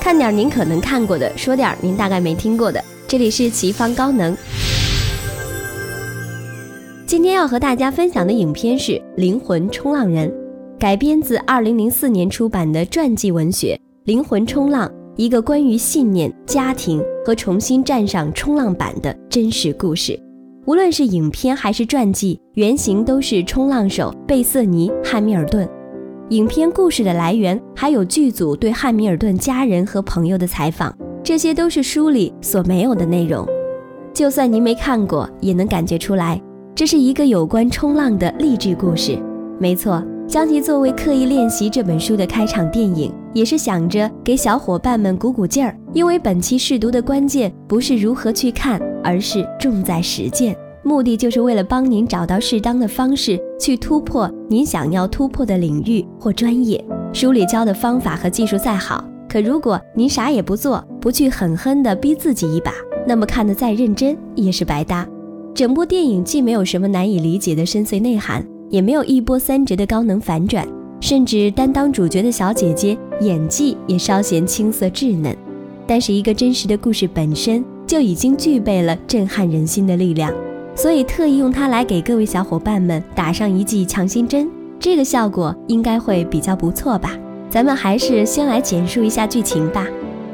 看点您可能看过的，说点您大概没听过的。这里是奇方高能。今天要和大家分享的影片是《灵魂冲浪人》，改编自2004年出版的传记文学《灵魂冲浪》，一个关于信念、家庭和重新站上冲浪板的真实故事。无论是影片还是传记，原型都是冲浪手贝瑟尼·汉密尔顿。影片故事的来源还有剧组对汉密尔顿家人和朋友的采访，这些都是书里所没有的内容。就算您没看过，也能感觉出来。这是一个有关冲浪的励志故事，没错。将其作为刻意练习这本书的开场电影，也是想着给小伙伴们鼓鼓劲儿。因为本期试读的关键不是如何去看，而是重在实践。目的就是为了帮您找到适当的方式去突破您想要突破的领域或专业。书里教的方法和技术再好，可如果您啥也不做，不去狠狠地逼自己一把，那么看得再认真也是白搭。整部电影既没有什么难以理解的深邃内涵，也没有一波三折的高能反转，甚至担当主角的小姐姐演技也稍显青涩稚嫩。但是一个真实的故事本身就已经具备了震撼人心的力量，所以特意用它来给各位小伙伴们打上一剂强心针，这个效果应该会比较不错吧？咱们还是先来简述一下剧情吧。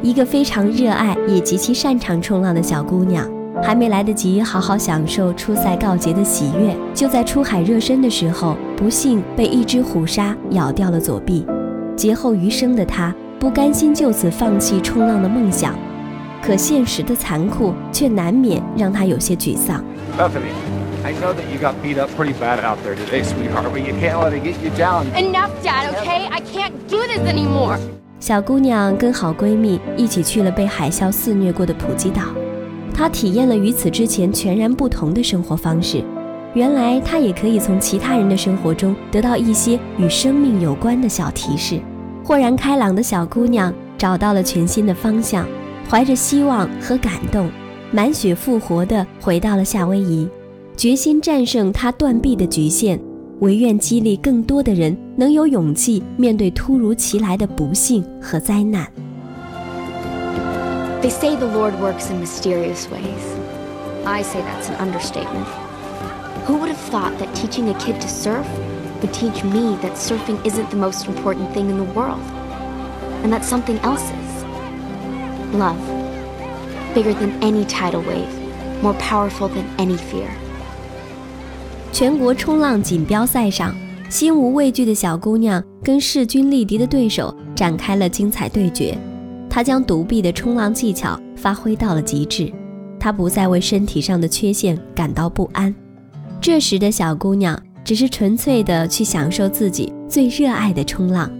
一个非常热爱也极其擅长冲浪的小姑娘。还没来得及好好享受出赛告捷的喜悦，就在出海热身的时候，不幸被一只虎鲨咬掉了左臂。劫后余生的她不甘心就此放弃冲浪的梦想，可现实的残酷却难免让她有些沮丧。Bethany, I know that you got beat up pretty bad out there today, sweetheart, but you can't let it get you down. Enough, Dad. Okay, I can't do this anymore. 小姑娘跟好闺蜜一起去了被海啸肆虐过的普吉岛。她体验了与此之前全然不同的生活方式。原来她也可以从其他人的生活中得到一些与生命有关的小提示。豁然开朗的小姑娘找到了全新的方向，怀着希望和感动，满血复活地回到了夏威夷，决心战胜她断臂的局限，唯愿激励更多的人能有勇气面对突如其来的不幸和灾难。They say the Lord works in mysterious ways. I say that's an understatement. Who would have thought that teaching a kid to surf would teach me that surfing isn't the most important thing in the world, and that something else is? Love. Bigger than any tidal wave, more powerful than any fear. 全国冲浪锦标赛上，心无畏惧的小姑娘跟势均力敌的对手展开了精彩对决。她将独臂的冲浪技巧发挥到了极致，她不再为身体上的缺陷感到不安。这时的小姑娘只是纯粹的去享受自己最热爱的冲浪，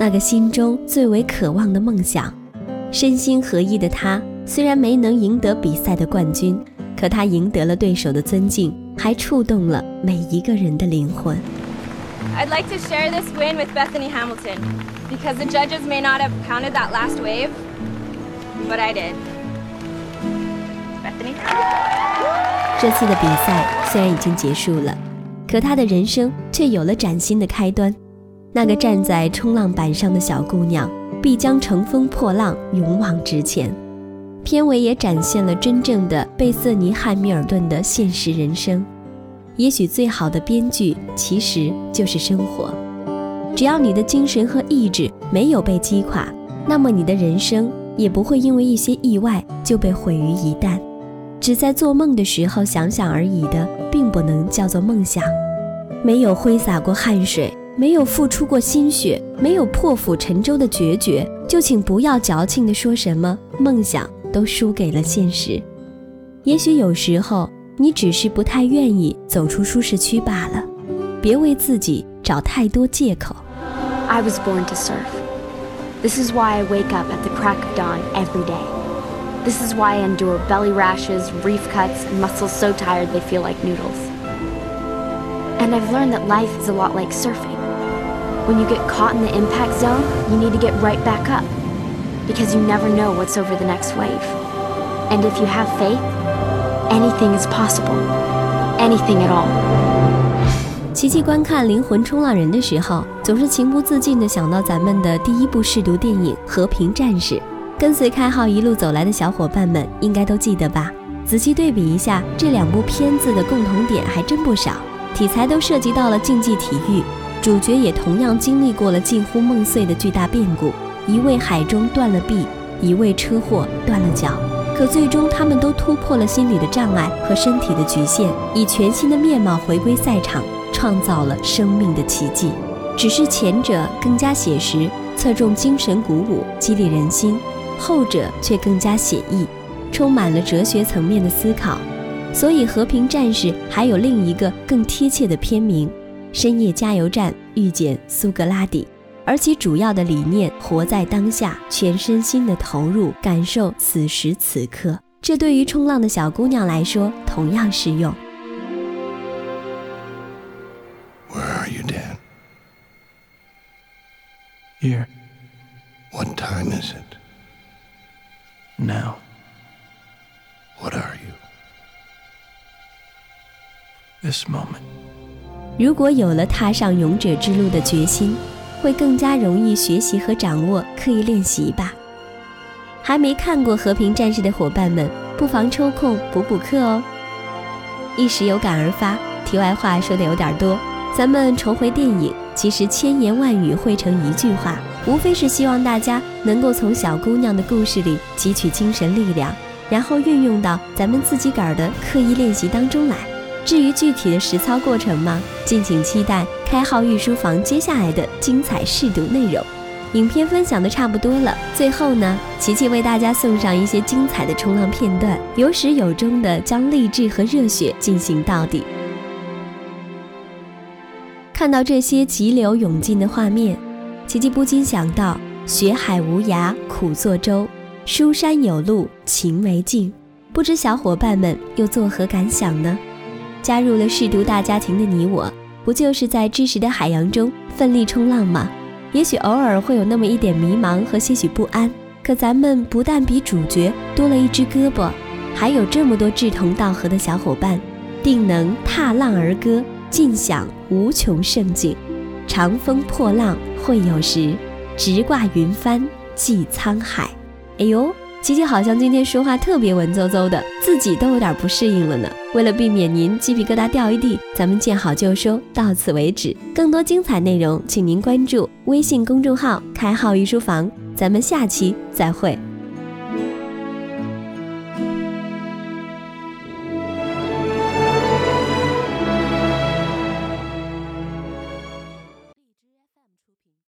那个心中最为渴望的梦想。身心合一的她，虽然没能赢得比赛的冠军，可她赢得了对手的尊敬，还触动了每一个人的灵魂。I'd like to share this win with Bethany Hamilton because the judges may not have counted that last wave, but I did. Bethany? 这次的比赛虽然已经结束了，可她的人生却有了崭新的开端。那个站在冲浪板上的小姑娘，必将乘风破浪，勇往直前。片尾也展现了真正的贝瑟尼·汉密尔顿的现实人生。也许最好的编剧其实就是生活。只要你的精神和意志没有被击垮，那么你的人生也不会因为一些意外就被毁于一旦。只在做梦的时候想想而已的，并不能叫做梦想。没有挥洒过汗水，没有付出过心血，没有破釜沉舟的决绝，就请不要矫情地说什么梦想都输给了现实。也许有时候。你只是不太愿意走出舒适区罢了，别为自己找太多借口。I was born to surf. This is why I wake up at the crack of dawn every day. This is why I endure belly rashes, reef cuts, and muscles so tired they feel like noodles. And I've learned that life is a lot like surfing. When you get caught in the impact zone, you need to get right back up. Because you never know what's over the next wave. And if you have faith, anything is possible. Anything at all. 琪琪观看《灵魂冲浪人》的时候，总是情不自禁地想到咱们的第一部试读电影《和平战士》。跟随开号一路走来的小伙伴们应该都记得吧？仔细对比一下，这两部片子的共同点还真不少。题材都涉及到了竞技体育，主角也同样经历过了近乎梦碎的巨大变故：一位海中断了臂，一位车祸断了脚。可最终，他们都突破了心理的障碍和身体的局限，以全新的面貌回归赛场。创造了生命的奇迹，只是前者更加写实，侧重精神鼓舞、激励人心；后者却更加写意，充满了哲学层面的思考。所以，《和平战士》还有另一个更贴切的片名：《深夜加油站遇见苏格拉底》，而其主要的理念“活在当下，全身心的投入，感受此时此刻”，这对于冲浪的小姑娘来说同样适用。Where are you, Dad? Here. What time is it? Now. What are you? This moment. 如果有了踏上勇者之路的决心，会更加容易学习和掌握，刻意练习吧。还没看过《和平战士》的伙伴们，不妨抽空补补课哦。一时有感而发，题外话说的有点多，咱们重回电影。其实千言万语汇成一句话，无非是希望大家能够从小姑娘的故事里汲取精神力量，然后运用到咱们自己个儿的刻意练习当中来。至于具体的实操过程嘛，敬请期待开号御书房接下来的精彩试读内容。影片分享的差不多了，最后呢，琪琪为大家送上一些精彩的冲浪片段，有始有终的将励志和热血进行到底。看到这些急流勇进的画面，琪琪不禁想到：学海无涯苦作舟，书山有路勤为径。不知小伙伴们又作何感想呢？加入了试读大家庭的你我，不就是在知识的海洋中奋力冲浪吗？也许偶尔会有那么一点迷茫和些许不安，可咱们不但比主角多了一只胳膊，还有这么多志同道合的小伙伴，定能踏浪而歌。尽享无穷盛景，长风破浪会有时，直挂云帆济沧海。哎呦，琪琪好像今天说话特别文绉绉的，自己都有点不适应了呢。为了避免您鸡皮疙瘩掉一地，咱们见好就收，到此为止。更多精彩内容，请您关注微信公众号“开号御书房”。咱们下期再会。